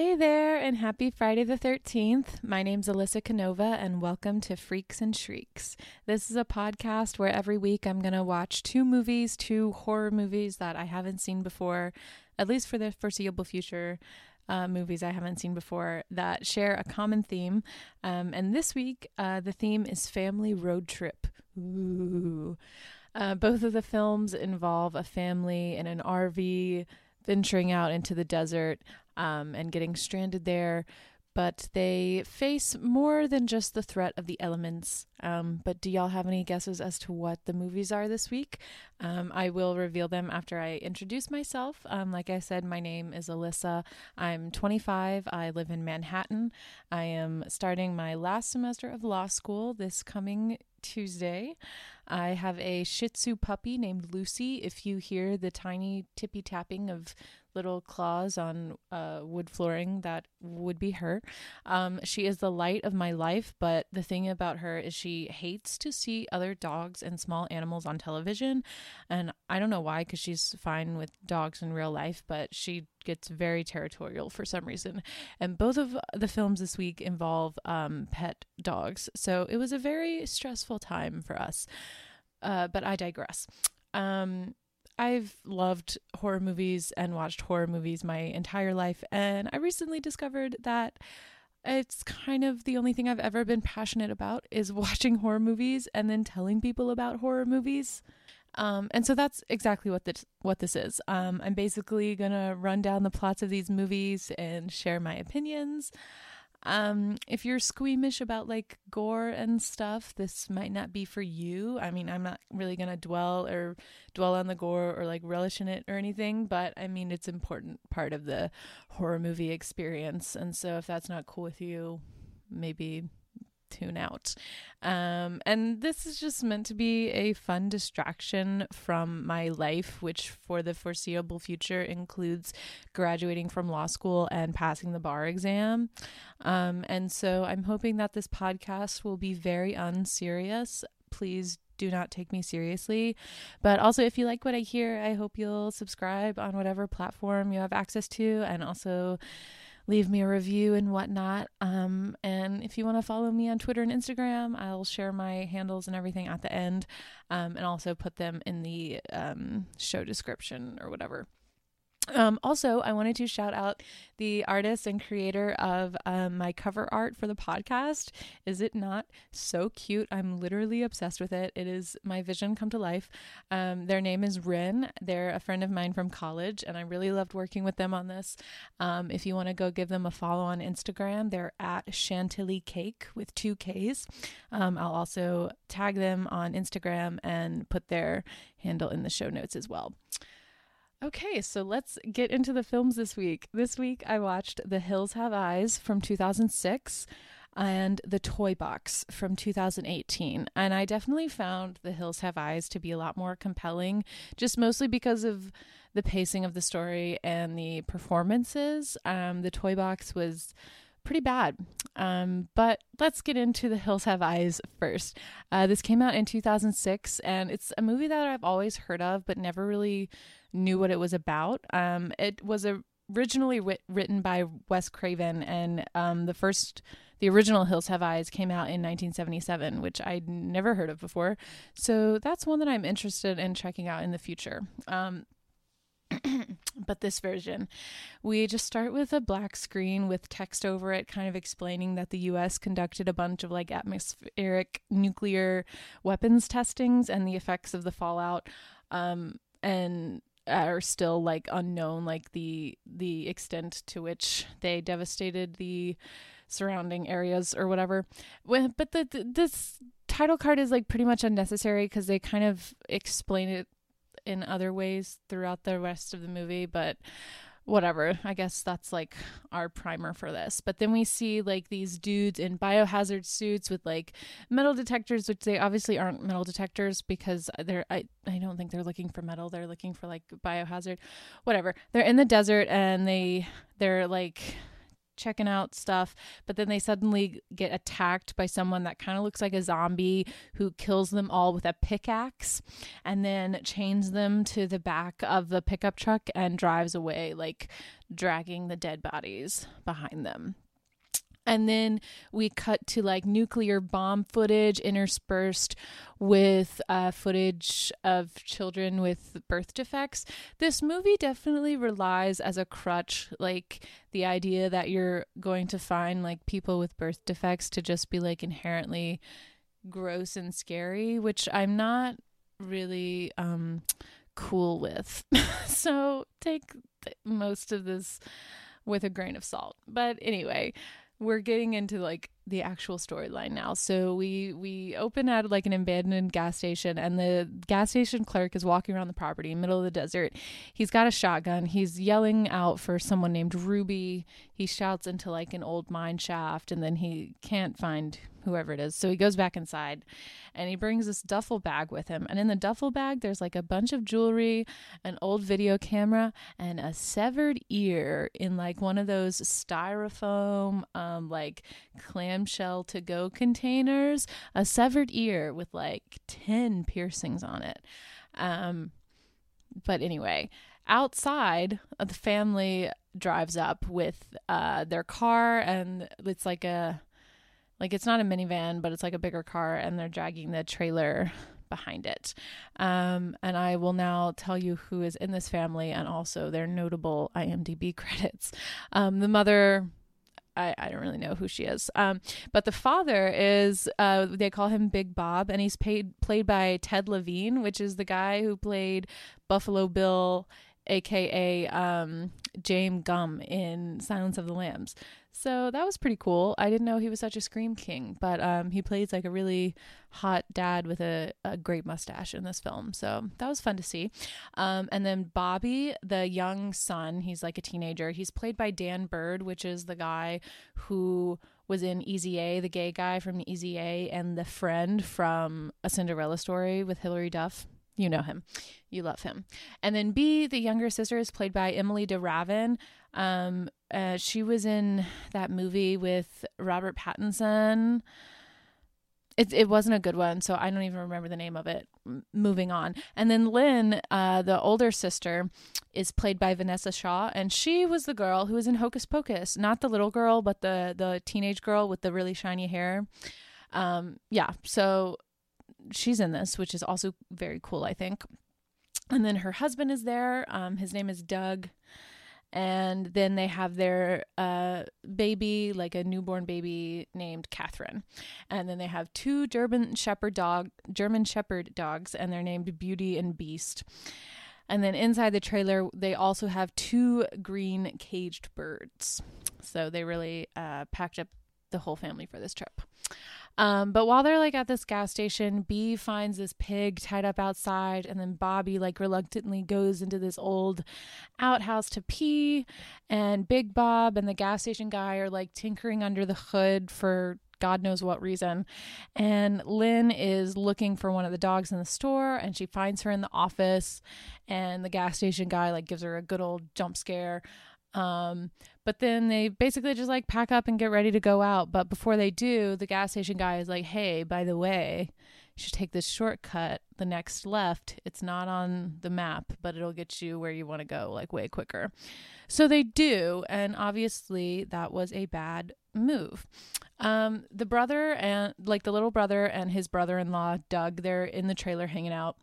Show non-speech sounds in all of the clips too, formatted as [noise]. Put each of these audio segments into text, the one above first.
Hey there, and happy Friday the 13th. My name's Alyssa Canova, and welcome to Freaks and Shrieks. This is a podcast where every week I'm going to watch two movies, two horror movies that I haven't seen before, at least for the foreseeable future. Uh, movies I haven't seen before that share a common theme. Um, and this week, uh, the theme is family road trip. Ooh. Uh, both of the films involve a family in an RV venturing out into the desert um, and getting stranded there. But they face more than just the threat of the elements. Um, but do y'all have any guesses as to what the movies are this week? Um, I will reveal them after I introduce myself. Um, like I said, my name is Alyssa. I'm 25. I live in Manhattan. I am starting my last semester of law school this coming Tuesday. I have a Shih Tzu puppy named Lucy. If you hear the tiny tippy tapping of little claws on uh, wood flooring, that would be her. Um, she is the light of my life, but the thing about her is she hates to see other dogs and small animals on television. And I don't know why, because she's fine with dogs in real life, but she gets very territorial for some reason. And both of the films this week involve um, pet dogs. So it was a very stressful time for us. Uh, but I digress. Um, I've loved horror movies and watched horror movies my entire life, and I recently discovered that it's kind of the only thing I've ever been passionate about is [laughs] watching horror movies and then telling people about horror movies. Um, and so that's exactly what this what this is. Um, I'm basically gonna run down the plots of these movies and share my opinions. Um, if you're squeamish about like gore and stuff, this might not be for you. I mean, I'm not really gonna dwell or dwell on the gore or like relish in it or anything, but I mean, it's important part of the horror movie experience. And so, if that's not cool with you, maybe tune out. Um, and this is just meant to be a fun distraction from my life, which for the foreseeable future includes graduating from law school and passing the bar exam. Um, and so I'm hoping that this podcast will be very unserious. Please do not take me seriously. But also, if you like what I hear, I hope you'll subscribe on whatever platform you have access to and also leave me a review and whatnot. Um, and if you want to follow me on Twitter and Instagram, I'll share my handles and everything at the end um, and also put them in the um, show description or whatever. Um, also, I wanted to shout out the artist and creator of um, my cover art for the podcast. Is it not so cute? I'm literally obsessed with it. It is my vision come to life. Um, their name is Ren. They're a friend of mine from college, and I really loved working with them on this. Um, if you want to go give them a follow on Instagram, they're at Chantilly Cake with two Ks. Um, I'll also tag them on Instagram and put their handle in the show notes as well. Okay, so let's get into the films this week. This week I watched The Hills Have Eyes from 2006 and The Toy Box from 2018. And I definitely found The Hills Have Eyes to be a lot more compelling, just mostly because of the pacing of the story and the performances. Um, the Toy Box was pretty bad. Um, but let's get into The Hills Have Eyes first. Uh, this came out in 2006, and it's a movie that I've always heard of, but never really knew what it was about. Um, it was a, originally writ- written by Wes Craven, and um, the first, the original Hills Have Eyes came out in 1977, which I'd never heard of before. So that's one that I'm interested in checking out in the future. Um, [clears throat] but this version, we just start with a black screen with text over it, kind of explaining that the US conducted a bunch of like atmospheric nuclear weapons testings and the effects of the fallout. Um, and are still like unknown like the the extent to which they devastated the surrounding areas or whatever but the, the this title card is like pretty much unnecessary because they kind of explain it in other ways throughout the rest of the movie but whatever. I guess that's like our primer for this. But then we see like these dudes in biohazard suits with like metal detectors, which they obviously aren't metal detectors because they're I, I don't think they're looking for metal. They're looking for like biohazard. Whatever. They're in the desert and they they're like checking out stuff, but then they suddenly get attacked by someone that kind of looks like a zombie who kills them all with a pickaxe and then chains them to the back of the pickup truck and drives away, like dragging the dead bodies behind them. And then we cut to like nuclear bomb footage interspersed with uh, footage of children with birth defects. This movie definitely relies as a crutch, like the idea that you're going to find like people with birth defects to just be like inherently gross and scary, which I'm not really um, cool with. [laughs] so take most of this with a grain of salt. But anyway, we're getting into like the actual storyline now. So we we open at like an abandoned gas station and the gas station clerk is walking around the property middle of the desert. He's got a shotgun. He's yelling out for someone named Ruby. He shouts into like an old mine shaft and then he can't find whoever it is. So he goes back inside and he brings this duffel bag with him. And in the duffel bag, there's like a bunch of jewelry, an old video camera, and a severed ear in like one of those styrofoam, um, like clamshell to go containers. A severed ear with like 10 piercings on it. Um, but anyway, outside uh, the family drives up with uh, their car and it's like a like it's not a minivan, but it's like a bigger car, and they're dragging the trailer behind it. Um, and I will now tell you who is in this family and also their notable IMDb [laughs] credits. Um, the mother. I, I don't really know who she is. Um, but the father is, uh, they call him Big Bob, and he's paid, played by Ted Levine, which is the guy who played Buffalo Bill, aka um, James Gumb in Silence of the Lambs. So that was pretty cool. I didn't know he was such a scream king, but um, he plays like a really hot dad with a, a great mustache in this film. So that was fun to see. Um, and then Bobby, the young son, he's like a teenager. He's played by Dan Byrd, which is the guy who was in Easy A, the gay guy from Easy A, and the friend from A Cinderella Story with Hilary Duff. You know him. You love him. And then B, the younger sister, is played by emily de Ravin. Um, uh, she was in that movie with Robert Pattinson. It, it wasn't a good one, so I don't even remember the name of it. M- moving on. And then Lynn, uh, the older sister, is played by Vinessa Shaw, and she was the girl who was in Hocus Pocus. Not the little girl, but the, the teenage girl with the really shiny hair. Um, yeah, so she's in this, which is also very cool, I think. And then her husband is there. Um, his name is Doug. And then they have their uh, baby, like a newborn baby named Catherine. And then they have two German Shepherd dog, German Shepherd dogs, and they're named Beauty and Beast. And then inside the trailer, they also have two green caged birds. So they really uh, packed up the whole family for this trip. Um, but while they're like at this gas station, B finds this pig tied up outside, and then Bobby like reluctantly goes into this old outhouse to pee, and Big Bob and the gas station guy are like tinkering under the hood for God knows what reason. And Lynn is looking for one of the dogs in the store and she finds her in the office and the gas station guy like gives her a good old jump scare. Um, but then they basically just like pack up and get ready to go out. But before they do, the gas station guy is like, hey, by the way, you should take this shortcut, the next left. It's not on the map, but it'll get you where you want to go like way quicker. So they do. And obviously, that was a bad move. Um, the brother and like the little brother and his brother in law, Doug, they're in the trailer hanging out.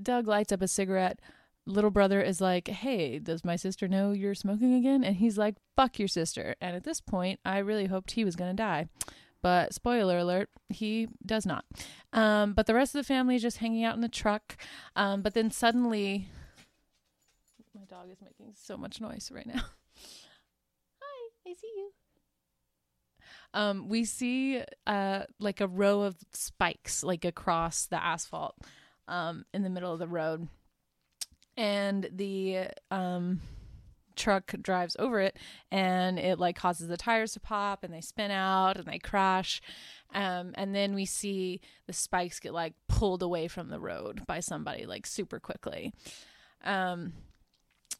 Doug lights up a cigarette little brother is like, Hey, does my sister know you're smoking again? And he's like, Fuck your sister. And at this point, I really hoped he was going to die. But spoiler alert, he does not. Um, but the rest of the family is just hanging out in the truck. Um, but then suddenly, my dog is making so much noise right now. [laughs] Hi, I see you. Um, we see uh, like a row of spikes like across the asphalt um, in the middle of the road and the um truck drives over it and it like causes the tires to pop and they spin out and they crash um, and then we see the spikes get like pulled away from the road by somebody like super quickly um,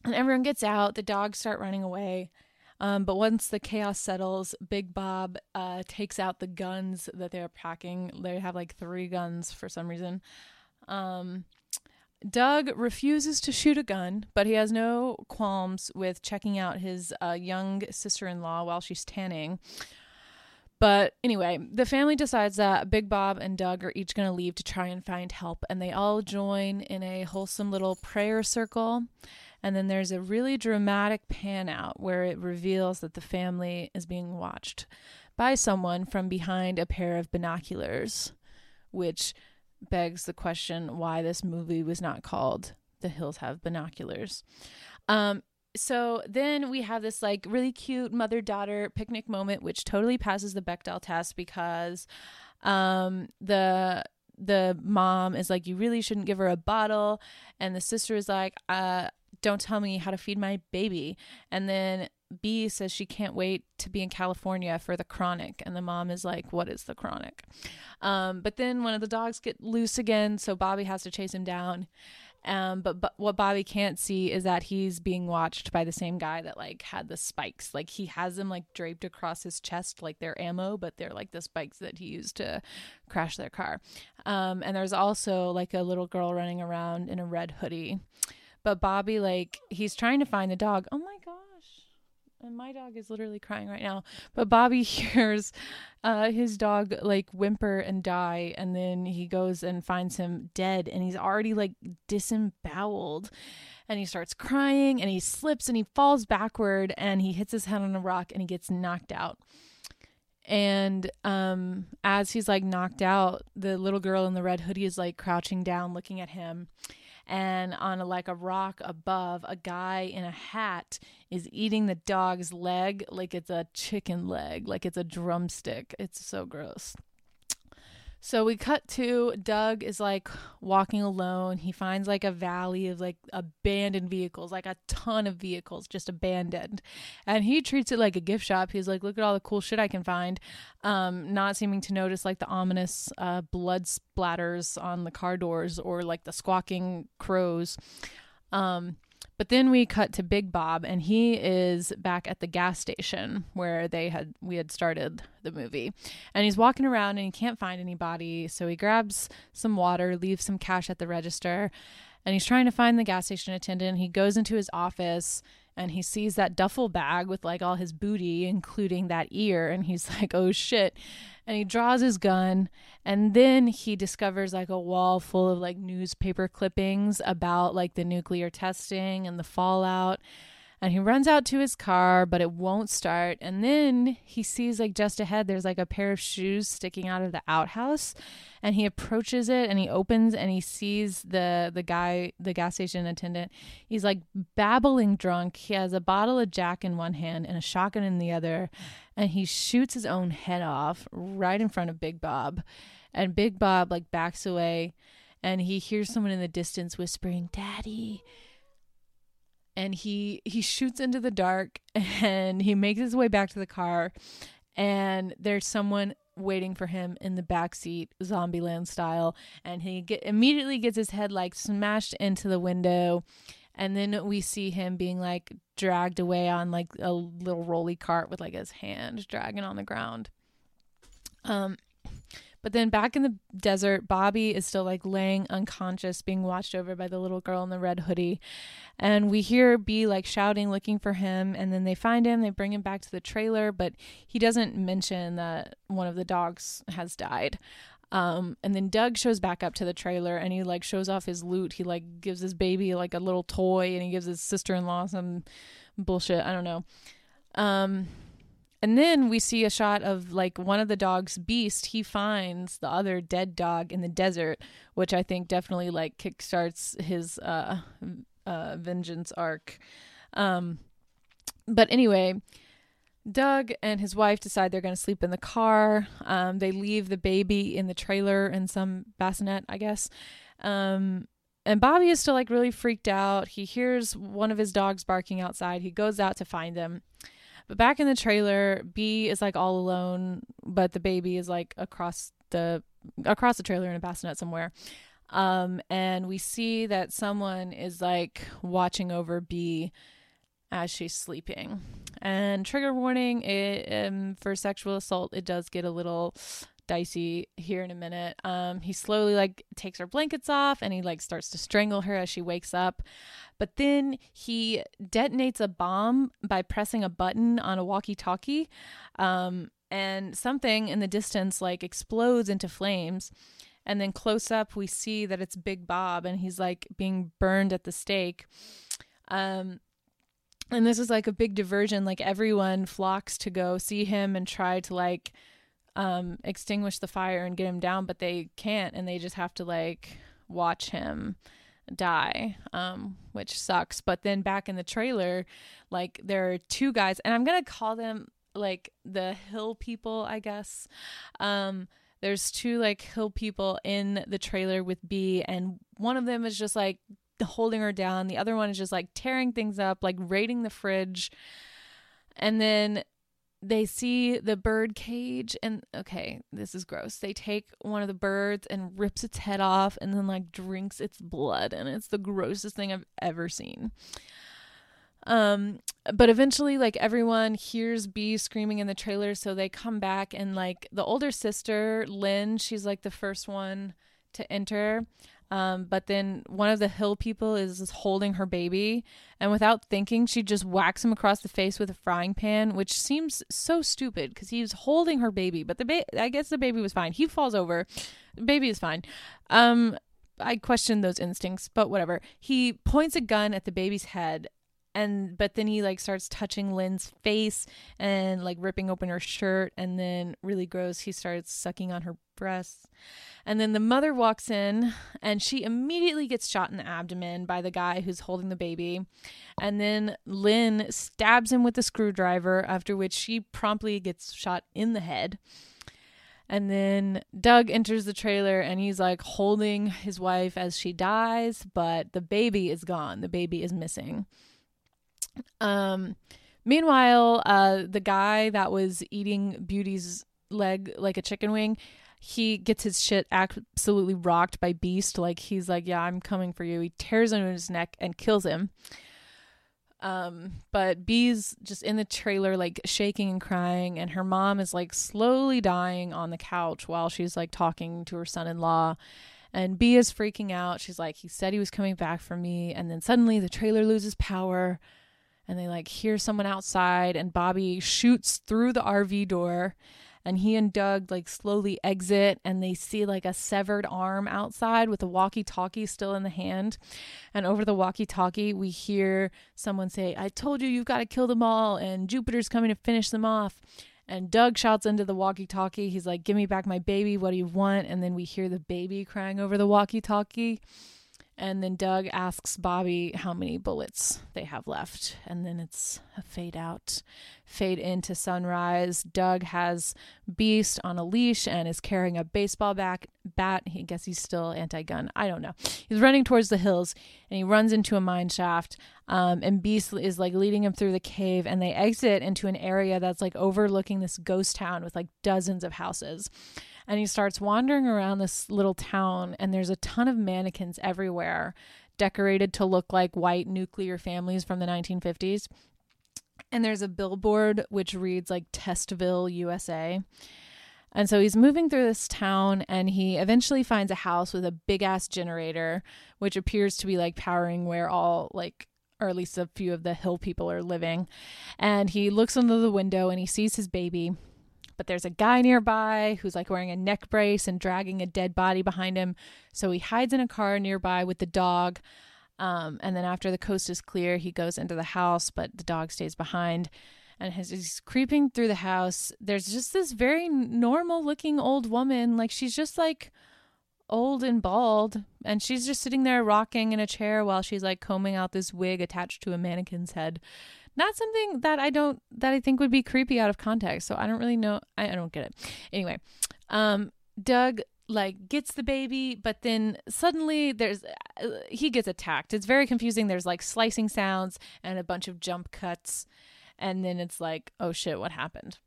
and everyone gets out the dogs start running away Um, but once the chaos settles, Big Bob uh, takes out the guns that they're packing. They have like three guns for some reason. Um, Doug refuses to shoot a gun, but he has no qualms with checking out his uh, young sister in law while she's tanning. But anyway, the family decides that Big Bob and Doug are each going to leave to try and find help, and they all join in a wholesome little prayer circle. And then there's a really dramatic pan out where it reveals that the family is being watched by someone from behind a pair of binoculars, which begs the question why this movie was not called The Hills Have Binoculars. Um, so then we have this like really cute mother daughter picnic moment, which totally passes the Bechdel test because um, the the mom is like, you really shouldn't give her a bottle, and the sister is like, uh, don't tell me how to feed my baby, and then B says she can't wait to be in California for the chronic. And the mom is like, What is the chronic? Um, but then one of the dogs get loose again, so Bobby has to chase him down. Um, but, but what Bobby can't see is that he's being watched by the same guy that like had the spikes. Like he has them like draped across his chest like they're ammo, but they're like the spikes that he used to crash their car. Um, and there's also like a little girl running around in a red hoodie. But Bobby like he's trying to find the dog. Oh my god and my dog is literally crying right now. But Bobby [laughs] hears uh, his dog like whimper and die, and then he goes and finds him dead, and he's already like disemboweled. And he starts crying, and he slips and he falls backward, and he hits his head on a rock, and he gets knocked out. And um, as he's like knocked out, the little girl in the red hoodie is like crouching down, looking at him and on a, like a rock above a guy in a hat is eating the dog's leg like it's a chicken leg like it's a drumstick. It's so gross so we cut to Doug is like walking alone. He finds like a valley of like abandoned vehicles, like a ton of vehicles just abandoned. And he treats it like a gift shop. He's like, look at all the cool shit I can find. Um, not seeming to notice like the ominous uh, blood splatters on the car doors or like the squawking crows. Um, but then we cut to Big Bob and he is back at the gas station where they had we had started the movie. And he's walking around and he can't find anybody, so he grabs some water, leaves some cash at the register, and he's trying to find the gas station attendant. He goes into his office and he sees that duffel bag with like all his booty, including that ear, and he's [laughs] like, "Oh shit." And he draws his gun, and then he discovers like a wall full of like newspaper clippings about like the nuclear testing and the fallout and he runs out to his car but it won't start. And then he sees like just ahead there's like a pair of shoes sticking out of the outhouse and he approaches it and he opens and he sees the the guy the gas station attendant. He's like babbling drunk. He has a bottle of jack in one hand and a shotgun in the other and he shoots his own head off right in front of big bob. And big bob like backs away and he hears someone in the distance whispering daddy and he he shoots into the dark [laughs] and he makes his way back to the car and there's someone waiting for him in the back seat zombieland style. And he get immediately gets his head like smashed into the window. And then we see him being like dragged away on like a little rolly cart with like his hand dragging on the ground. Um but then back in the desert, Bobby is still like laying unconscious, being watched over by the little girl in the red hoodie. And we hear B like shouting, looking for him. And then they find him, they bring him back to the trailer, but he doesn't mention that one of the dogs has died. Um, and then Doug shows back up to the trailer and he like shows off his loot. He like gives his baby like a little toy and he gives his sister in law some bullshit. I don't know. Um, and then we see a shot of like one of the dogs, Beast. He finds the other dead dog in the desert, which I think definitely like kickstarts his uh, uh, vengeance arc. Um, but anyway, Doug and his wife decide they're going to sleep in the car. Um, they leave the baby in the trailer in some bassinet, I guess. Um, and Bobby is still like really freaked out. He hears one of his dogs barking outside. He goes out to find him. But back in the trailer, B is like all alone, but the baby is like across the across the trailer in a bassinet somewhere. Um, and we see that someone is like watching over B as she's sleeping. And trigger warning it, um, for sexual assault, it does get a little dicey here in a minute. Um, he slowly like takes her blankets off and he like starts to strangle her as she wakes up. But then he detonates a bomb by pressing a button on a walkie-talkie. Um, and something in the distance like explodes into flames. And then close up, we see that it's Big Bob and he's like being burned at the stake. Um, and this is like a big diversion. Like everyone flocks to go see him and try to like um, extinguish the fire and get him down, but they can't, and they just have to like watch him die, um, which sucks. But then back in the trailer, like there are two guys, and I'm gonna call them like the hill people, I guess. Um, there's two like hill people in the trailer with B, and one of them is just like holding her down. The other one is just like tearing things up, like raiding the fridge. And then they see the bird cage and okay this is gross. They take one of the birds and rips its head off and then like drinks its blood and it's the grossest thing i've ever seen. Um but eventually like everyone hears b screaming in the trailer so they come back and like the older sister lynn she's like the first one to enter um, but then one of the hill people is holding her baby, and without thinking, she just whacks him across the face with a frying pan, which seems so stupid because he's holding her baby. But the ba- I guess the baby was fine. He falls over, the baby is fine. Um, I question those instincts, but whatever. He points a gun at the baby's head and but then he like starts touching Lynn's face and like ripping open her shirt and then really gross he starts sucking on her breasts and then the mother walks in and she immediately gets shot in the abdomen by the guy who's holding the baby and then Lynn stabs him with a screwdriver after which she promptly gets shot in the head and then Doug enters the trailer and he's like holding his wife as she dies, but the baby is gone. The baby is missing. Um, meanwhile, uh, the guy that was eating Beauty's leg like a chicken wing, he gets his shit absolutely rocked by Beast. Like he's like, "Yeah, I'm coming for you." He tears into his neck and kills him. Um, but Bee's just in the trailer, like shaking and crying, and her mom is like slowly dying on the couch while she's like talking to her son in law. And B is freaking out. She's like, he said he was coming back for me. And then suddenly the trailer loses power and they like hear someone outside and Bobby shoots through the RV door and he and Doug like slowly exit and they see like a severed arm outside with a walkie-talkie still in the hand. And over the walkie-talkie we hear someone say I told you you've got to kill them all and Jupiter's coming to finish them off. And Doug shouts into the walkie-talkie. He's like give me back my baby. What do you want? And then we hear the baby crying over the walkie-talkie and then Doug asks Bobby how many bullets they have left. And then it's a fade out, fade into sunrise. Doug has Beast on a leash and is carrying a baseball bat. bat. He guess he's still anti gun. I don't know. He's running towards the hills and he runs into a mine shaft. Um, and Beast is like leading him through the cave. And they exit into an area that's like overlooking this ghost town with like dozens of houses and he starts wandering around this little town and there's a ton of mannequins everywhere decorated to look like white nuclear families from the 1950s and there's a billboard which reads like testville usa and so he's moving through this town and he eventually finds a house with a big ass generator which appears to be like powering where all like or at least a few of the hill people are living. And he looks under the window and he sees his baby but there's a guy nearby who's like wearing a neck brace and dragging a dead body behind him. So he hides in a car nearby with the dog. Um, and then after the coast is clear, he goes into the house, but the dog stays behind. And as he's creeping through the house, there's just this very normal looking old woman. Like she's just like old and bald. And she's just sitting there rocking in a chair while she's like combing out this wig attached to a mannequin's head not something that I don't that I think would be creepy out of context. So I don't really know. I, I don't get it. Anyway, um, Doug like gets the baby, but then suddenly there's uh, he gets attacked. It's very confusing. There's like slicing sounds and a bunch of jump cuts, and then it's like, oh shit, what happened?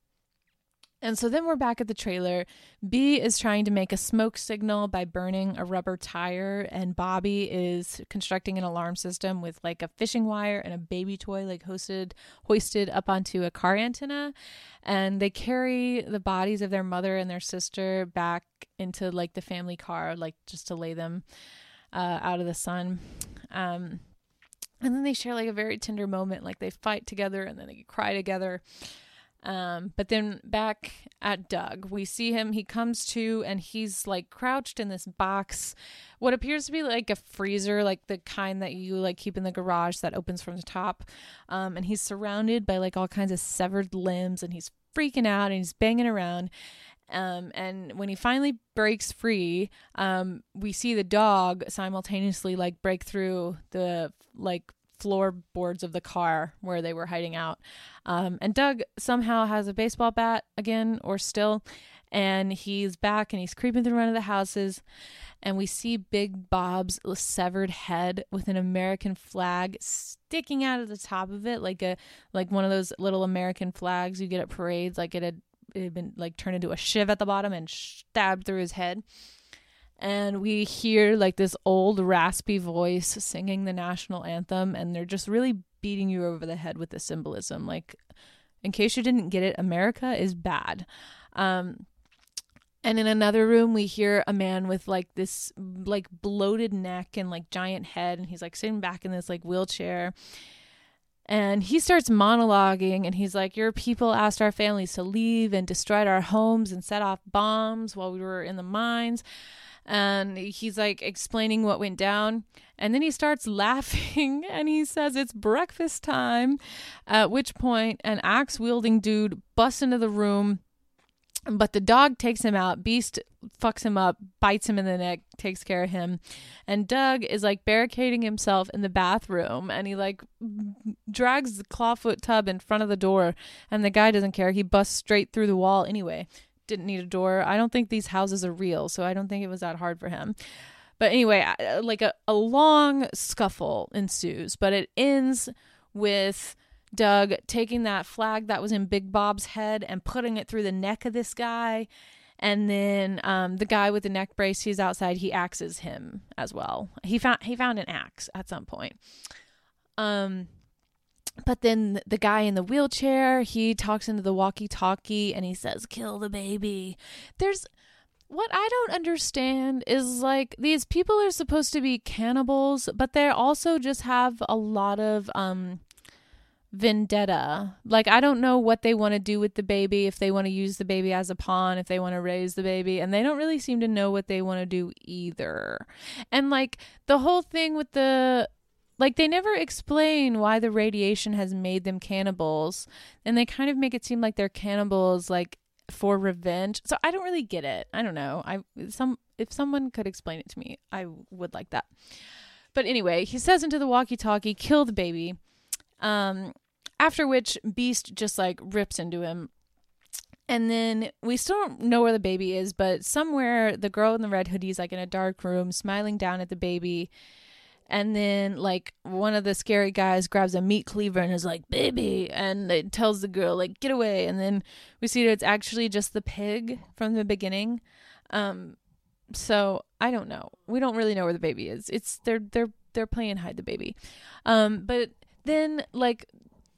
And so then we're back at the trailer. B is trying to make a smoke signal by burning a rubber tire, and Bobby is constructing an alarm system with like a fishing wire and a baby toy like hosted hoisted up onto a car antenna. And they carry the bodies of their mother and their sister back into like the family car, like just to lay them uh, out of the sun. Um, and then they share like a very tender moment, like they fight together and then they cry together. Um, but then back at Doug, we see him. He comes to and he's like crouched in this box, what appears to be like a freezer, like the kind that you like keep in the garage that opens from the top. Um, and he's surrounded by like all kinds of severed limbs and he's freaking out and he's banging around. Um, and when he finally breaks free, um, we see the dog simultaneously like break through the like floorboards of the car where they were hiding out. Um, and Doug somehow has a baseball bat again, or still, and he's back and he's creeping through one of the houses. And we see Big Bob's severed head with an American flag sticking out of the top of it, like a like one of those little American flags you get at parades. Like it had, it had been like turned into a shiv at the bottom and stabbed through his head and we hear like this old raspy voice singing the national anthem and they're just really beating you over the head with the symbolism. Like in case you didn't get it america is bad. Um and in another room we hear a man with like this like bloated neck and like giant head and he's like sitting back in this like wheelchair. And he starts monologuing and he's like, Your people asked our families to leave and destroyed our homes and set off bombs while we were in the mines and he's like explaining what went down. And then he starts [laughs] laughing and he says it's breakfast time at which point an axe wielding dude busts into the room but the dog takes him out. Beast fucks him up bites him in the neck takes care of him. And doug is like barricading himself in the bathroom and he like drags the clawfoot tub in front of the door and the guy doesn't care. He busts straight through the wall anyway didn't need a door. I don't think these houses are real, so I don't think it was that hard for him. But anyway, like a, a long scuffle ensues, but it ends with Doug taking that flag that was in Big Bob's head and putting it through the neck of this guy. And then um, the guy with the neck brace, he's outside. He axes him as well. He found he found an axe at some point. Um, but then the guy in the wheelchair, he talks into the walkie talkie and he says, kill the baby. There's what I don't understand is like these people are supposed to be cannibals, but they also just have a lot of um vendetta. Like I don't know what they want to do with the baby, if they want to use the baby as a pawn, if they want to raise the baby, and they don't really seem to know what they want to do either. And like the whole thing with the like they never explain why the radiation has made them cannibals, and they kind of make it seem like they're cannibals like for revenge. So I don't really get it. I don't know. I some if someone could explain it to me, I would like that. But anyway, he says into the walkie-talkie, "Kill the baby." Um after which Beast just like rips into him. And then we still don't know where the baby is, but somewhere the girl in the red hoodie is like in a dark room smiling down at the baby and then like one of the scary guys grabs a meat cleaver and is like baby and it tells the girl like get away. And then we see that it's actually just the pig from the beginning. Um so i don't know. We don't really know where the baby is. It's they're they're they're playing hide the baby. Um but then like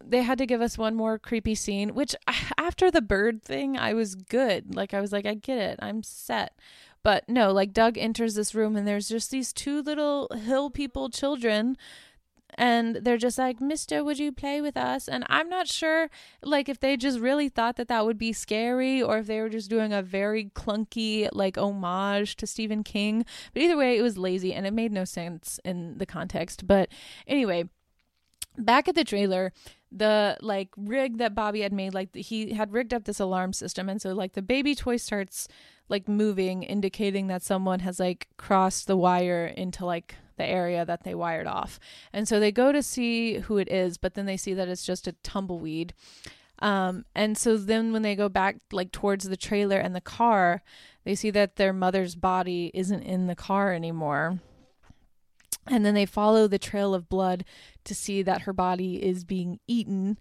they had to give us one more creepy scene which [sighs] after the bird thing i was good. Like i was like i get it. I'm set but no, like Doug enters this room and there's just these two little hill people children and they're just like, "Mister, would you play with us?" And I'm not sure like if they just really thought that that would be scary or if they were just doing a very clunky like homage to Stephen King. But either way, it was lazy and it made no sense in the context. But anyway, back at the trailer, the like rig that Bobby had made, like he had rigged up this alarm system, and so like the baby toy starts like moving, indicating that someone has like crossed the wire into like the area that they wired off. And so they go to see who it is, but then they see that it's just a tumbleweed. Um, and so then when they go back like towards the trailer and the car, they see that their mother's body isn't in the car anymore. And then they follow the trail of blood to see that her body is being eaten.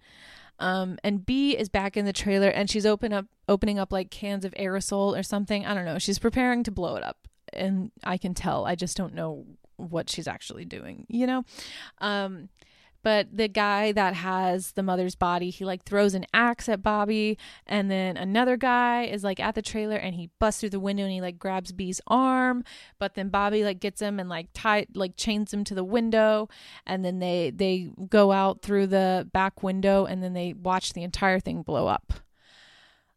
Um, and B is back in the trailer and she's open up opening up like cans of aerosol or something. I don't know. She's preparing to blow it up. And I can tell. I just don't know what she's actually doing, you know? Um, but the guy that has the mother's body he like throws an axe at bobby and then another guy is like at the trailer and he busts through the window and he like grabs b's arm. But then bobby like gets him and like tie like chains him to the window and then they they go out through the back window and then they watch the entire thing blow up.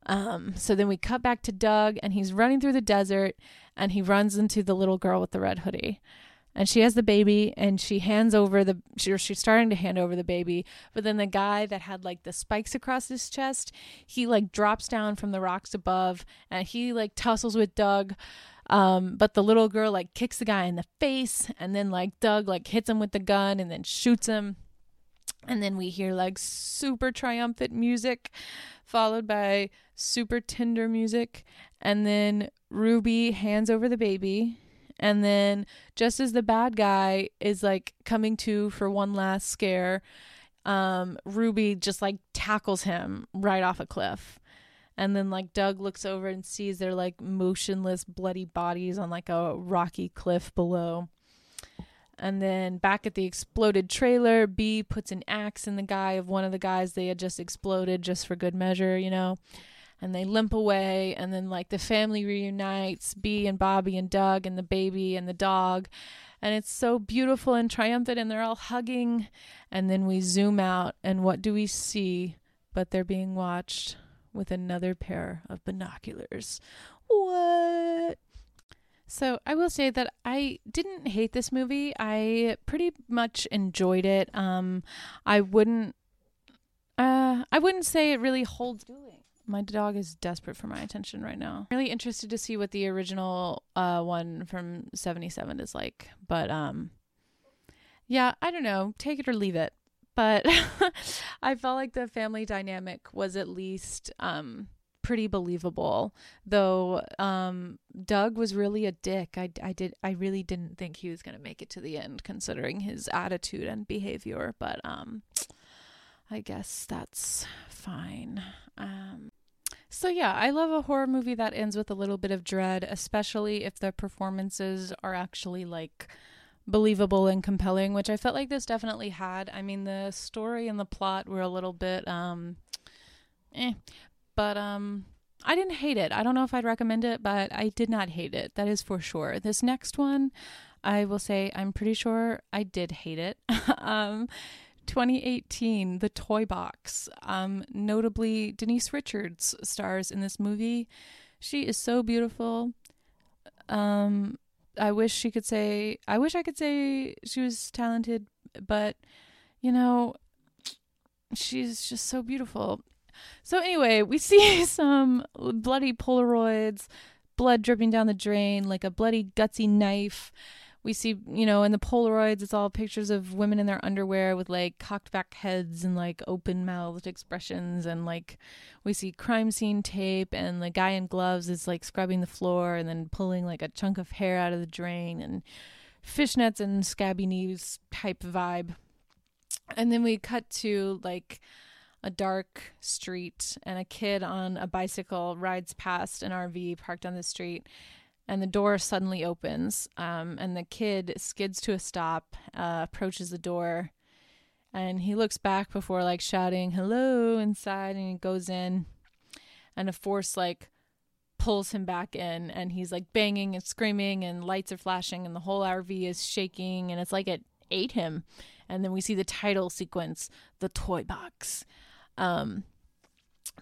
Um so then we cut back to doug and he's running through the desert and he runs into the little girl with the red hoodie and she has the baby and she hands over the she, she's starting to hand over the baby. But then the guy that had like the spikes across his chest he like drops down from the rocks above and he like tussles with doug. Um but the little girl like kicks the guy in the face and then like doug like hits him with the gun and then shoots him. And then we hear like super triumphant music followed by super tender music. And then ruby hands over the baby and then just as the bad guy is like coming to for one last scare, um, Ruby just like tackles him right off a cliff. And then like Doug looks over and sees their like motionless bloody bodies on like a rocky cliff below. And then back at the exploded trailer, B puts an axe in the guy of one of the guys they had just exploded just for good measure, you know and they limp away and then like the family reunites B and Bobby and Doug and the baby and the dog and it's so beautiful and triumphant and they're all hugging and then we zoom out and what do we see but they're being watched with another pair of binoculars what so I will say that I didn't hate this movie. I pretty much enjoyed it. Um, I wouldn't, uh, I wouldn't say it really holds doing. My dog is desperate for my attention right now. I'm Really interested to see what the original uh one from 77 is like. But um yeah, I don't know. Take it or leave it. But [laughs] I felt like the family dynamic was at least um pretty believable though um Doug was really a dick. I I did I really didn't think he was going to make it to the end considering his attitude and behavior, but um I guess that's fine. Um, so, yeah, I love a horror movie that ends with a little bit of dread, especially if the performances are actually like believable and compelling, which I felt like this definitely had. I mean, the story and the plot were a little bit, um, eh, but, um, I didn't hate it. I don't know if I'd recommend it, but I did not hate it. That is for sure. This next one, I will say I'm pretty sure I did hate it. [laughs] um, 2018, The Toy Box. Um, notably, Denise Richards stars in this movie. She is so beautiful. Um, I wish she could say, I wish I could say she was talented, but, you know, she's just so beautiful. So, anyway, we [laughs] see some bloody Polaroids, blood dripping down the drain, like a bloody, gutsy knife we see, you know, in the Polaroids, it's all pictures of women in their underwear with like cocked back heads and like open mouthed expressions. And like we see crime scene tape, and the guy in gloves is like scrubbing the floor and then pulling like a chunk of hair out of the drain and fishnets and scabby knees type vibe. And then we cut to like a dark street, and a kid on a bicycle rides past an RV parked on the street and the door suddenly opens um, and the kid skids to a stop uh, approaches the door and he looks back before like shouting hello inside and he goes in and a force like pulls him back in and he's like banging and screaming and lights are flashing and the whole rv is shaking and it's like it ate him. And then we see the title sequence the toy box. Um,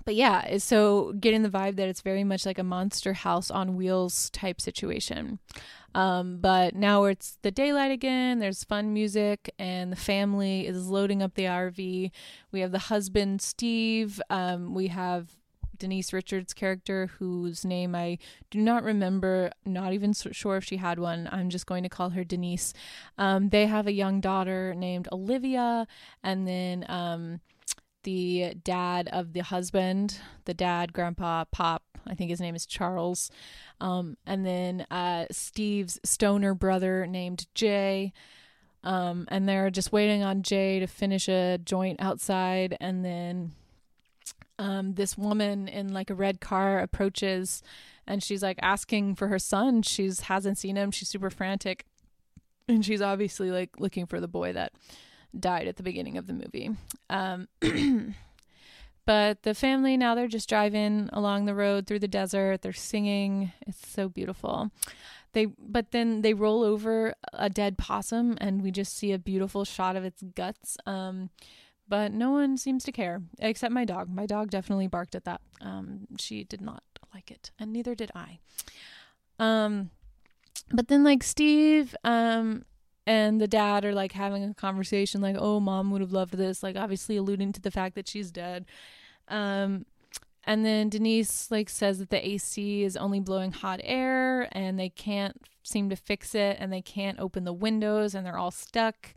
but yeah, so getting the vibe that it's very much like a monster house on wheels type situation. Um, but now it's the daylight again, there's fun music, and the family is loading up the RV. We have the husband, Steve. Um, we have Denise Richards' character, whose name I do not remember, not even sure if she had one. I'm just going to call her Denise. Um, they have a young daughter named Olivia, and then um, the dad of the husband, the dad, grandpa, pop, I think his name is Charles, um, and then uh, Steve's stoner brother named Jay. Um, and they're just waiting on Jay to finish a joint outside, and then um, this woman in like a red car approaches and she's like asking for her son. She's hasn't seen him. She's super frantic. And she's obviously like looking for the boy that died at the beginning of the movie. Um, [clears throat] but the family now they're just driving along the road through the desert. They're singing. It's so beautiful. They but then they roll over a dead possum and we just see a beautiful shot of its guts. Um, but no one seems to care except my dog. My dog definitely barked at that. Um, she did not like it, and neither did I. Um, but then like Steve, um, and the dad are like having a conversation, like, "Oh, mom would have loved this," like obviously alluding to the fact that she's dead. Um, and then Denise like says that the AC is only blowing hot air and they can't seem to fix it and they can't open the windows and they're all stuck.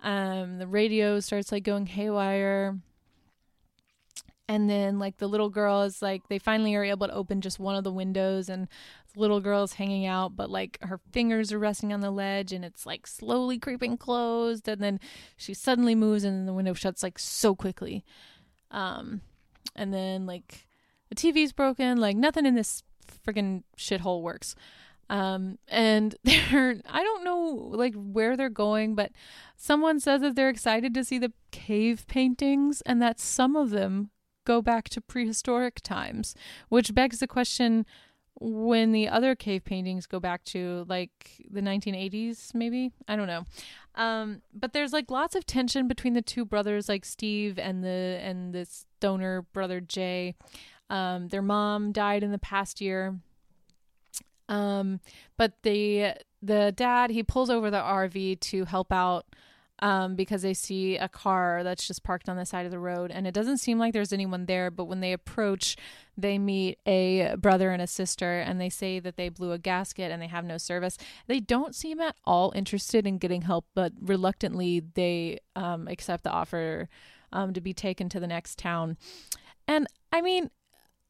Um, the radio starts like going haywire. And then like the little girl is like they finally are able to open just one of the windows and little girl's hanging out, but like her fingers are resting on the ledge and it's like slowly creeping closed and then she suddenly moves and the window shuts like so quickly. Um and then like the TV's broken, like nothing in this freaking shithole works. Um, and [laughs] they're, I don't know like where they're going, but someone says that they're excited to see the cave paintings and that some of them go back to prehistoric times, which begs the question when the other cave paintings go back to like the 1980s maybe? I don't know. Um but there's like lots of tension between the two brothers like steve and the and the stoner brother jay. Um their mom died in the past year. Um, but the the dad he pulls over the RV to help out um, because they see a car that's just parked on the side of the road. And it doesn't seem like there's anyone there but when they approach they meet a brother and a sister and they say that they blew a gasket and they have no service. They don't seem at all interested in getting help but reluctantly they um, accept the offer um, to be taken to the next town. And i mean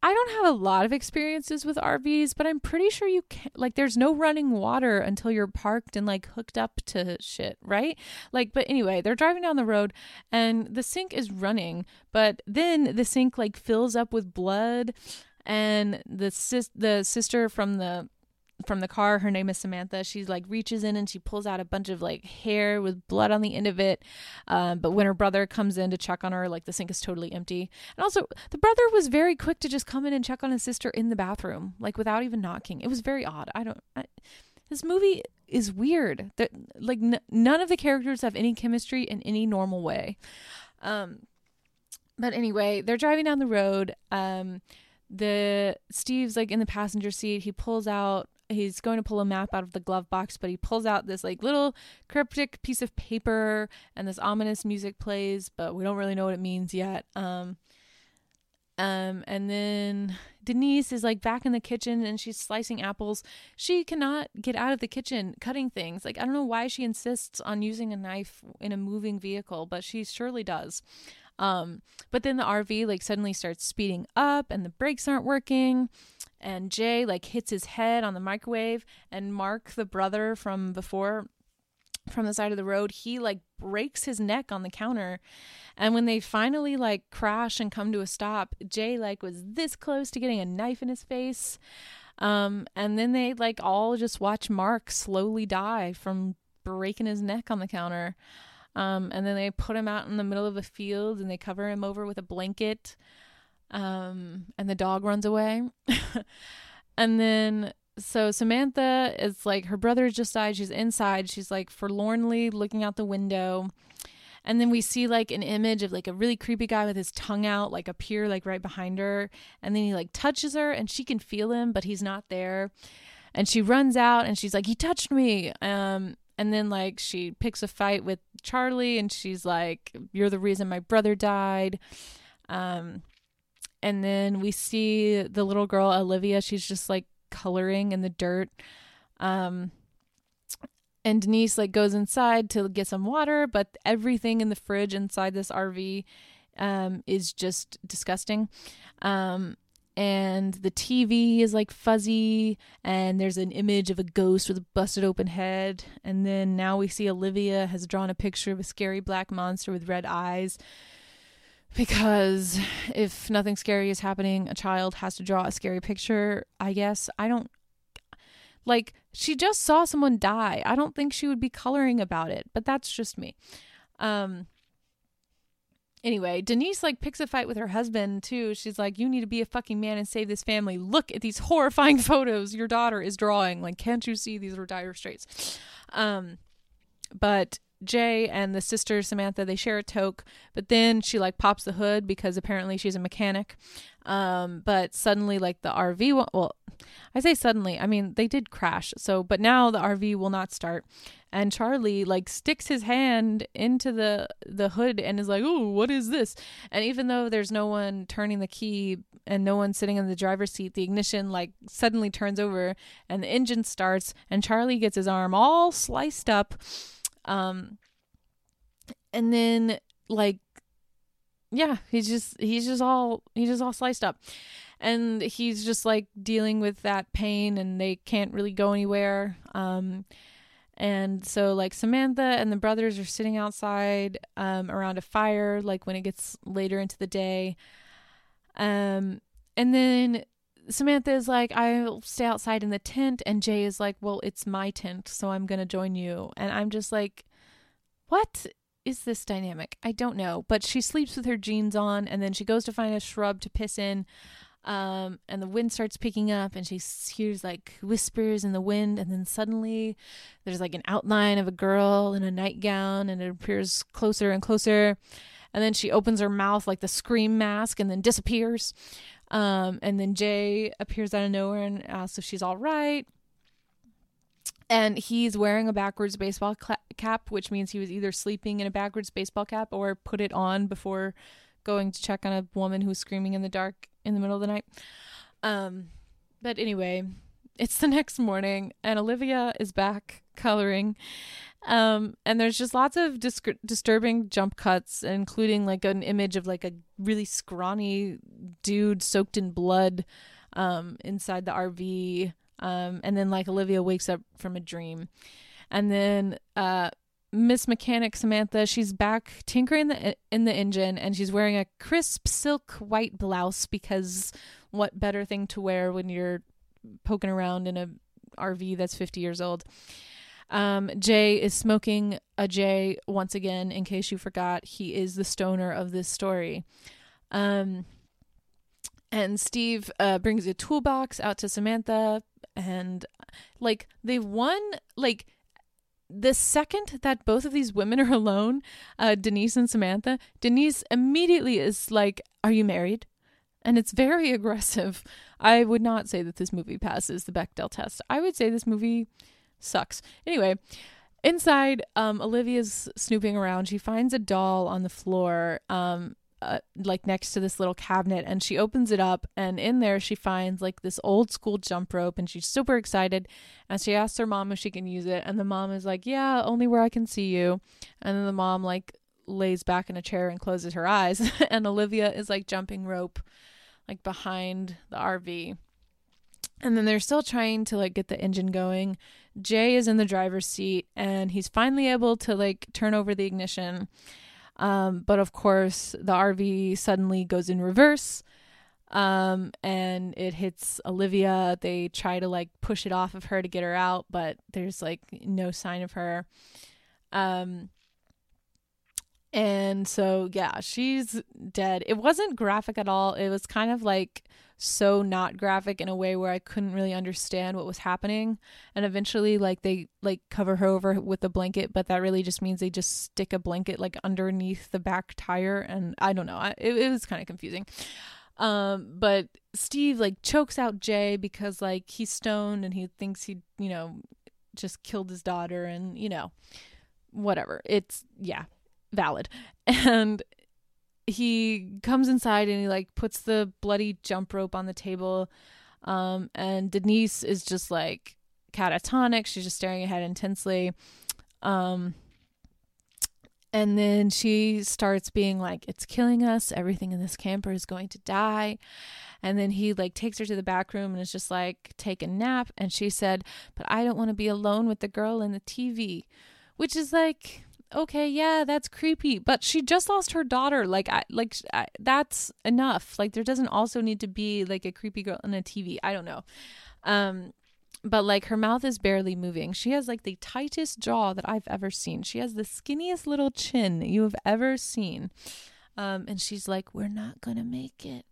I don't have a lot of experiences with RVs, but I'm pretty sure you can like there's no running water until you're parked and like hooked up to shit, right? Like but anyway, they're driving down the road and the sink is running, but then the sink like fills up with blood and the sis- the sister from the from the car. Her name is Samantha. She's like reaches in and she pulls out a bunch of like hair with blood on the end of it. Um, but when her brother comes in to check on her, like the sink is totally empty. And also, the brother was very quick to just come in and check on his sister in the bathroom, like without even knocking. It was very odd. I don't. I, this movie is weird. That like n- none of the characters have any chemistry in any normal way. Um, but anyway, they're driving down the road. Um, the Steve's like in the passenger seat. He pulls out he's going to pull a map out of the glove box, but he pulls out this like little cryptic piece of paper and this ominous music plays, but we don't really know what it means yet. Um um and then Denise is like back in the kitchen and she's slicing apples. She cannot get out of the kitchen cutting things. Like I don't know why she insists on using a knife in a moving vehicle, but she surely does. Um but then the RV like suddenly starts speeding up and the brakes aren't working and Jay like hits his head on the microwave and Mark the brother from before from the side of the road he like breaks his neck on the counter. And when they finally like crash and come to a stop Jay like was this close to getting a knife in his face. Um and then they like all just watch Mark slowly die from breaking his neck on the counter. Um and then they put him out in the middle of a field and they cover him over with a blanket um, and the dog runs away. [laughs] and then so Samantha is like her brother just died. She's inside. She's like forlornly looking out the window. And then we see like an image of like a really creepy guy with his tongue out, like appear like right behind her. And then he like touches her and she can feel him, but he's not there. And she runs out and she's like, he touched me. Um, and then like she picks a fight with Charlie and she's like, you're the reason my brother died. Um, and then we see the little girl Olivia. She's just like coloring in the dirt. Um, and Denise like goes inside to get some water, but everything in the fridge inside this RV um, is just disgusting. Um, and the TV is like fuzzy, and there's an image of a ghost with a busted open head. And then now we see Olivia has drawn a picture of a scary black monster with red eyes because if nothing scary is happening, a child has to draw a scary picture, I guess. I don't like she just saw someone die. I don't think she would be coloring about it, but that's just me. Um anyway, Denise like picks a fight with her husband too. She's like, "You need to be a fucking man and save this family. Look at these [laughs] horrifying photos your daughter is drawing. Like, can't you see these are dire straits?" Um but Jay and the sister Samantha they share a toke, but then she like pops the hood because apparently she's a mechanic. Um, but suddenly like the RV well, I say suddenly, I mean they did crash. So, but now the RV will not start, and Charlie like sticks his hand into the the hood and is like, "Oh, what is this?" And even though there's no one turning the key and no one sitting in the driver's seat, the ignition like suddenly turns over and the engine starts, and Charlie gets his arm all sliced up um and then like yeah, he's just he's just all he's just all sliced up. And he's just like dealing with that pain and they can't really go anywhere. Um and so like Samantha and the brothers are sitting outside um around a fire like when it gets later into the day. Um and then Samantha is like, I'll stay outside in the tent. And Jay is like, Well, it's my tent, so I'm going to join you. And I'm just like, What is this dynamic? I don't know. But she sleeps with her jeans on, and then she goes to find a shrub to piss in. Um, and the wind starts picking up, and she hears like whispers in the wind. And then suddenly there's like an outline of a girl in a nightgown, and it appears closer and closer. And then she opens her mouth like the scream mask and then disappears. Um, and then Jay appears out of nowhere and asks if she's all right. And he's wearing a backwards baseball cl- cap, which means he was either sleeping in a backwards baseball cap or put it on before going to check on a woman who's screaming in the dark in the middle of the night. Um, but anyway, it's the next morning, and Olivia is back coloring. Um, and there's just lots of dis- disturbing jump cuts, including like an image of like a really scrawny dude soaked in blood um, inside the RV. Um, and then like Olivia wakes up from a dream. And then uh, Miss Mechanic Samantha, she's back tinkering the, in the engine and she's wearing a crisp silk white blouse because what better thing to wear when you're poking around in a RV that's 50 years old. Um, Jay is smoking a J once again, in case you forgot. He is the stoner of this story. Um, and Steve uh, brings a toolbox out to Samantha, and like they've won, like the second that both of these women are alone, uh, Denise and Samantha, Denise immediately is like, Are you married? And it's very [laughs] aggressive. I would not say that this movie passes the Bechdel test. I would say this movie sucks. Anyway, inside, um, Olivia's snooping around. She finds a doll on the floor, um, uh, like next to this little cabinet, and she opens it up, and in there she finds like this old school jump rope, and she's super excited. And she asks her mom if she can use it, and the mom is like, "Yeah, only where I can see you." And then the mom like lays back in a chair and closes her eyes, [laughs] and Olivia is like jumping rope, like behind the RV. And then they're still trying to like get the engine going. Jay is in the driver's seat and he's finally able to like turn over the ignition. Um, but of course, the RV suddenly goes in reverse um, and it hits Olivia. They try to like push it off of her to get her out, but there's like no sign of her. Um, and so, yeah, she's dead. It wasn't graphic at all. It was kind of like so not graphic in a way where I couldn't really understand what was happening. And eventually, like, they like cover her over with a blanket, but that really just means they just stick a blanket like underneath the back tire. And I don't know. It, it was kind of confusing. Um, but Steve like chokes out Jay because like he's stoned and he thinks he, you know, just killed his daughter and, you know, whatever. It's, yeah, valid. [laughs] And he comes inside and he like puts the bloody jump rope on the table. Um, and Denise is just like catatonic. She's just staring ahead intensely. Um, and then she starts being like, It's killing us. Everything in this camper is going to die. And then he like takes her to the back room and is just like, Take a nap. And she said, But I don't want to be alone with the girl in the TV, which is like, okay, yeah, that's creepy, but she just lost her daughter. Like, I, like I, that's enough. Like, there doesn't also need to be like a creepy girl on a TV. I don't know. Um, but like her mouth is barely moving. She has like the tightest jaw that I've ever seen. She has the skinniest little chin you have ever seen. Um, and she's like, "We're not gonna make it."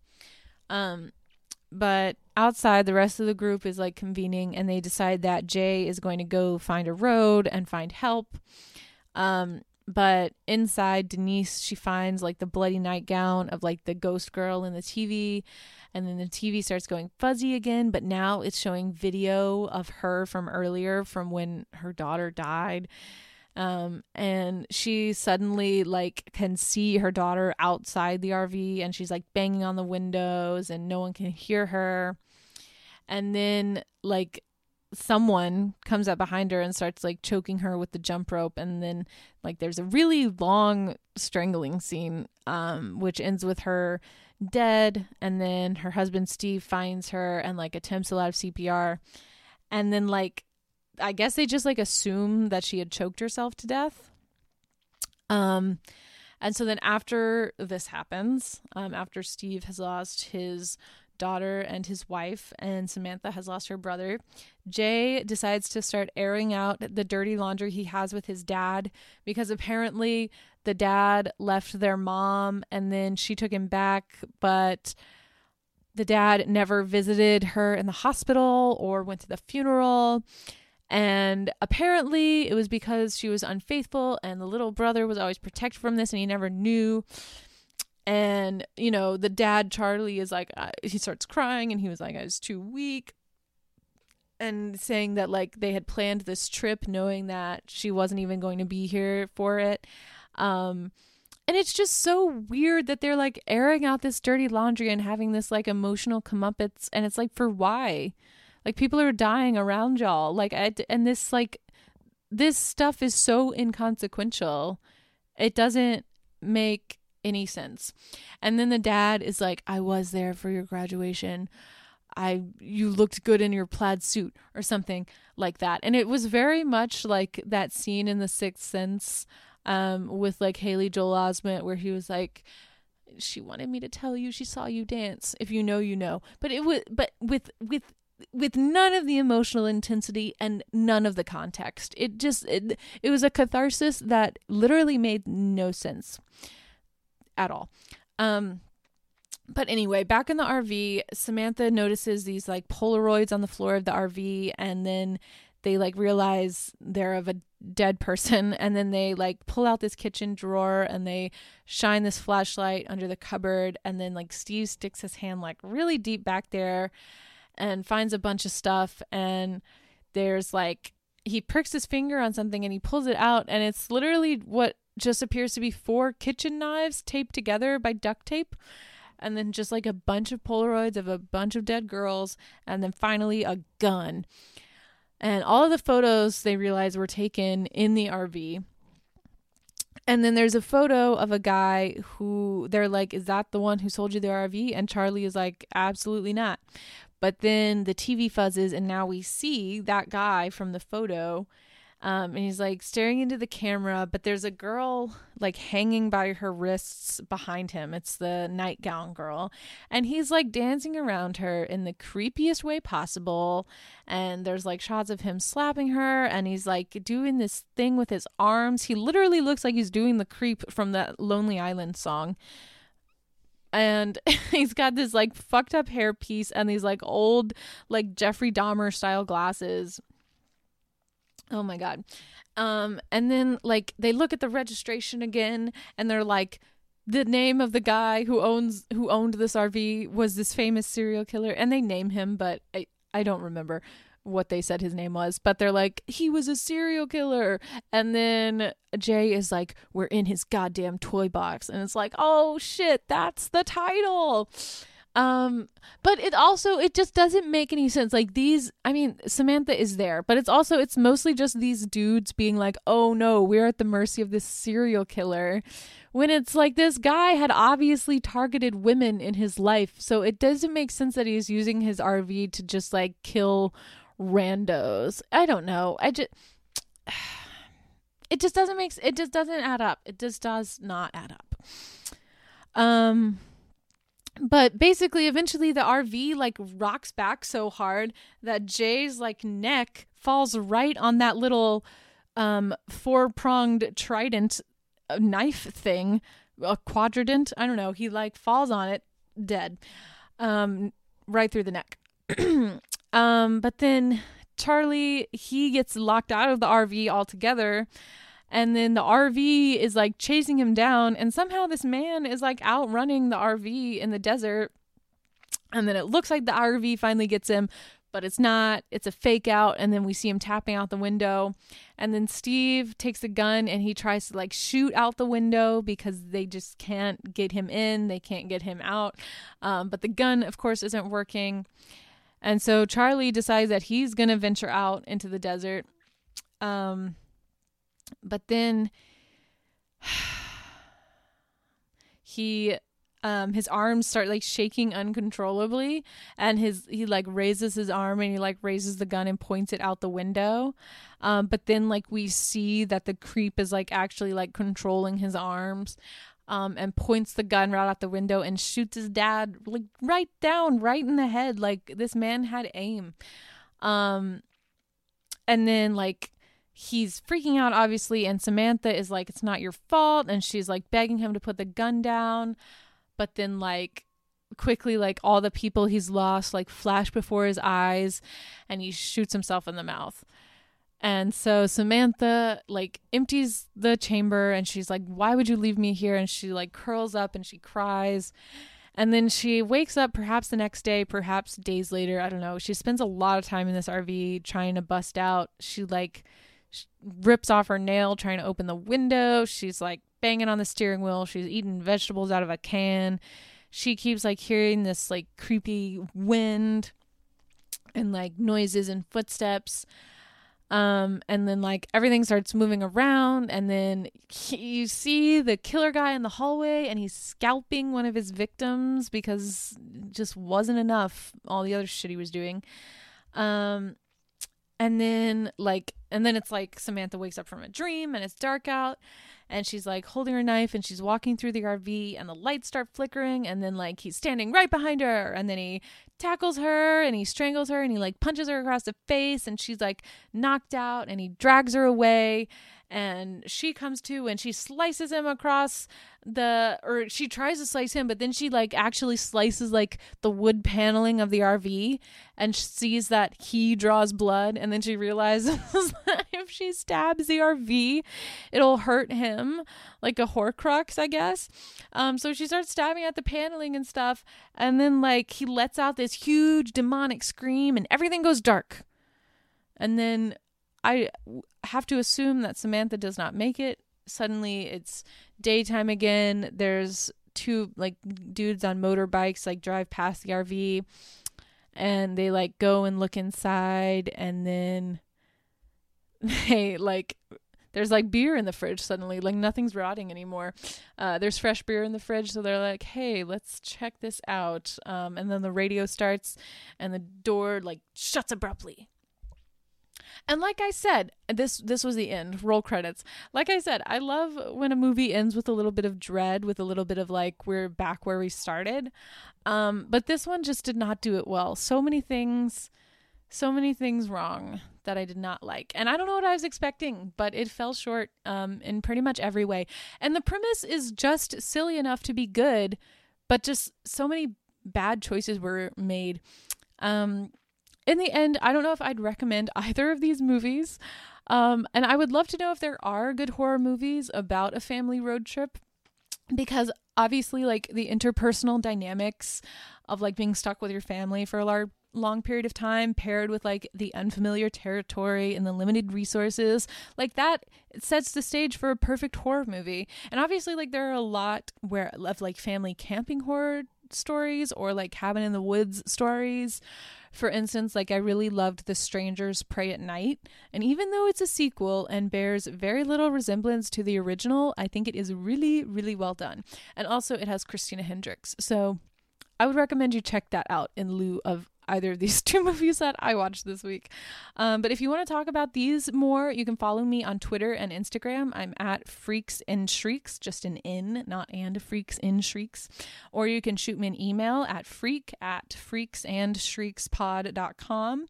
Um, but outside, the rest of the group is like convening, and they decide that Jay is going to go find a road and find help. Um, but inside, Denise she finds like the bloody nightgown of like the ghost girl in the TV, and then the TV starts going fuzzy again. But now it's showing video of her from earlier, from when her daughter died um, and she suddenly like can see her daughter outside the RV and she's like banging on the windows and no one can hear her. And then like someone comes up behind her and starts like choking her with the jump rope and then like there's a really long strangling scene um which ends with her dead and then her husband Steve finds her and like attempts a lot of CPR and then like I guess they just like assume that she had choked herself to death. Um, and so then after this happens, um, after Steve has lost his daughter and his wife, and Samantha has lost her brother, Jay decides to start airing out the dirty laundry he has with his dad because apparently the dad left their mom and then she took him back, but the dad never visited her in the hospital or went to the funeral. And apparently, it was because she was unfaithful, and the little brother was always protected from this, and he never knew. And, you know, the dad, Charlie, is like, uh, he starts crying, and he was like, I was too weak. And saying that, like, they had planned this trip knowing that she wasn't even going to be here for it. Um, and it's just so weird that they're like airing out this dirty laundry and having this like emotional comeuppance. And it's like, for why? Like people are dying around y'all. Like I, and this like this stuff is so inconsequential. It doesn't make any sense. And then the dad is like, "I was there for your graduation. I you looked good in your plaid suit or something like that." And it was very much like that scene in The Sixth Sense um with like Haley Joel Osment where he was like she wanted me to tell you she saw you dance. If you know, you know. But it was but with with with none of the emotional intensity and none of the context. It just it, it was a catharsis that literally made no sense at all. Um but anyway, back in the RV, Samantha notices these like Polaroids on the floor of the RV and then they like realize they're of a dead person [laughs] and then they like pull out this kitchen drawer and they shine this flashlight under the cupboard and then like Steve sticks his hand like really deep back there and finds a bunch of stuff and there's like he pricks his finger on something and he pulls it out and it's literally what just appears to be four kitchen knives taped together by duct tape and then just like a bunch of polaroids of a bunch of dead girls and then finally a gun and all of the photos they realize were taken in the RV and then there's a photo of a guy who they're like, Is that the one who sold you the RV? And Charlie is like, Absolutely not. But then the TV fuzzes, and now we see that guy from the photo. Um, and he's like staring into the camera, but there's a girl like hanging by her wrists behind him. It's the nightgown girl. And he's like dancing around her in the creepiest way possible. And there's like shots of him slapping her, and he's like doing this thing with his arms. He literally looks like he's doing the creep from that Lonely Island song and [laughs] he's got this like fucked up hair piece and these like old like Jeffrey Dahmer style glasses. Oh my god. Um and then like they look at the registration again and they're like the name of the guy who owns who owned this RV was this famous serial killer and they name him but I I don't remember what they said his name was, but they're like, he was a serial killer. And then Jay is like, we're in his goddamn toy box. And it's like, oh shit, that's the title. Um, but it also it just doesn't make any sense. Like these, I mean, Samantha is there, but it's also it's mostly just these dudes being like, "Oh no, we're at the mercy of this serial killer." When it's like this guy had obviously targeted women in his life, so it doesn't make sense that he's using his RV to just like kill randos. I don't know. I just [sighs] it just doesn't make it just doesn't add up. It just does not add up. Um but basically eventually the RV like rocks back so hard that Jay's like neck falls right on that little um four-pronged trident uh, knife thing, a quadrant, I don't know. He like falls on it dead. Um right through the neck. [clears throat] um but then Charlie he gets locked out of the RV altogether and then the RV is like chasing him down. And somehow this man is like outrunning the RV in the desert. And then it looks like the RV finally gets him but it's not. It's a fake out. And then we see him tapping out the window. And then Steve takes a gun and he tries to like shoot out the window because they just can't get him in. They can't get him out. Um, but the gun of course isn't working. And so Charlie decides that he's going to venture out into the desert. Um, but then [sighs] he um his arms start like shaking uncontrollably and his he like raises his arm and he like raises the gun and points it out the window. Um but then like we see that the creep is like actually like controlling his arms um and points the gun right out the window and shoots his dad like right down right in the head like this man had aim. Um and then like he's freaking out obviously and Samantha is like it's not your fault and she's like begging him to put the gun down. But then like quickly like all the people he's lost like flash before his eyes and he shoots himself in the mouth. And so Samantha like empties the chamber and she's like why would you leave me here? And she like curls up and she cries. And then she wakes up perhaps the next day perhaps days later I don't know. She spends a lot of time in this RV trying to bust out. She like rips off her nail trying to open the window. She's like banging on the steering wheel. She's eating vegetables out of a can. She keeps like hearing this like creepy wind and like noises and footsteps. Um, and then like everything starts moving around, and then he, you see the killer guy in the hallway, and he's scalping one of his victims because just wasn't enough all the other shit he was doing. Um, and then like and then it's like Samantha wakes up from a dream and it's dark out and she's like holding her knife and she's walking through the RV and the lights start flickering and then like he's standing right behind her and then he tackles her and he strangles her and he like punches her across the face and she's like knocked out and he drags her away and she comes to and she slices him across the or she tries to slice him but then she like actually slices like the wood paneling of the RV and sees that he draws blood and then she realizes [laughs] that if she stabs the RV it'll hurt him like a horcrux I guess. Um so she starts stabbing at the paneling and stuff and then like he lets out this huge demonic scream and everything goes dark. And then I have to assume that Samantha does not make it. Suddenly it's daytime again. There's two like dudes on motorbikes like drive past the RV and they like go and look inside and then [laughs] they like there's like beer in the fridge suddenly like nothing's rotting anymore uh, there's fresh beer in the fridge so they're like hey let's check this out um, and then the radio starts and the door like shuts abruptly and like I said, this this was the end. Roll credits. Like I said, I love when a movie ends with a little bit of dread, with a little bit of like we're back where we started. Um, but this one just did not do it well. So many things, so many things wrong that I did not like. And I don't know what I was expecting, but it fell short um, in pretty much every way. And the premise is just silly enough to be good, but just so many bad choices were made. Um, in the end, I don't know if I'd recommend either of these movies. Um, and I would love to know if there are good horror movies about a family road trip because obviously, like the interpersonal dynamics of like being stuck with your family for a large long period of time paired with like the unfamiliar territory and the limited resources like that sets the stage for a perfect horror movie and obviously like there are a lot where of like family camping horror stories or like cabin in the woods stories for instance, like I really loved The Strangers Prey at Night, and even though it's a sequel and bears very little resemblance to the original, I think it is really, really well done. And also, it has Christina Hendricks. So I would recommend you check that out in lieu of either of these [laughs] two movies that I watched this week. Um, but if you want to talk about these more, you can follow me on Twitter and Instagram. I'm at Freaks and Shrieks, just an in, not and, Freaks in Shrieks. Or you can shoot me an email at freak at freaksandshriekspod.com.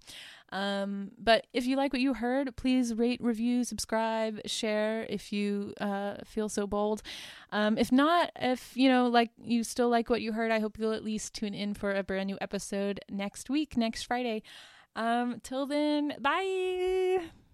Um, but if you like what you heard, please rate, review, subscribe, share if you uh, feel so bold. Um, if not, if you know, like you still like what you heard, I hope you'll at least tune in for a brand new episode next week, next Friday. Um, till then, bye.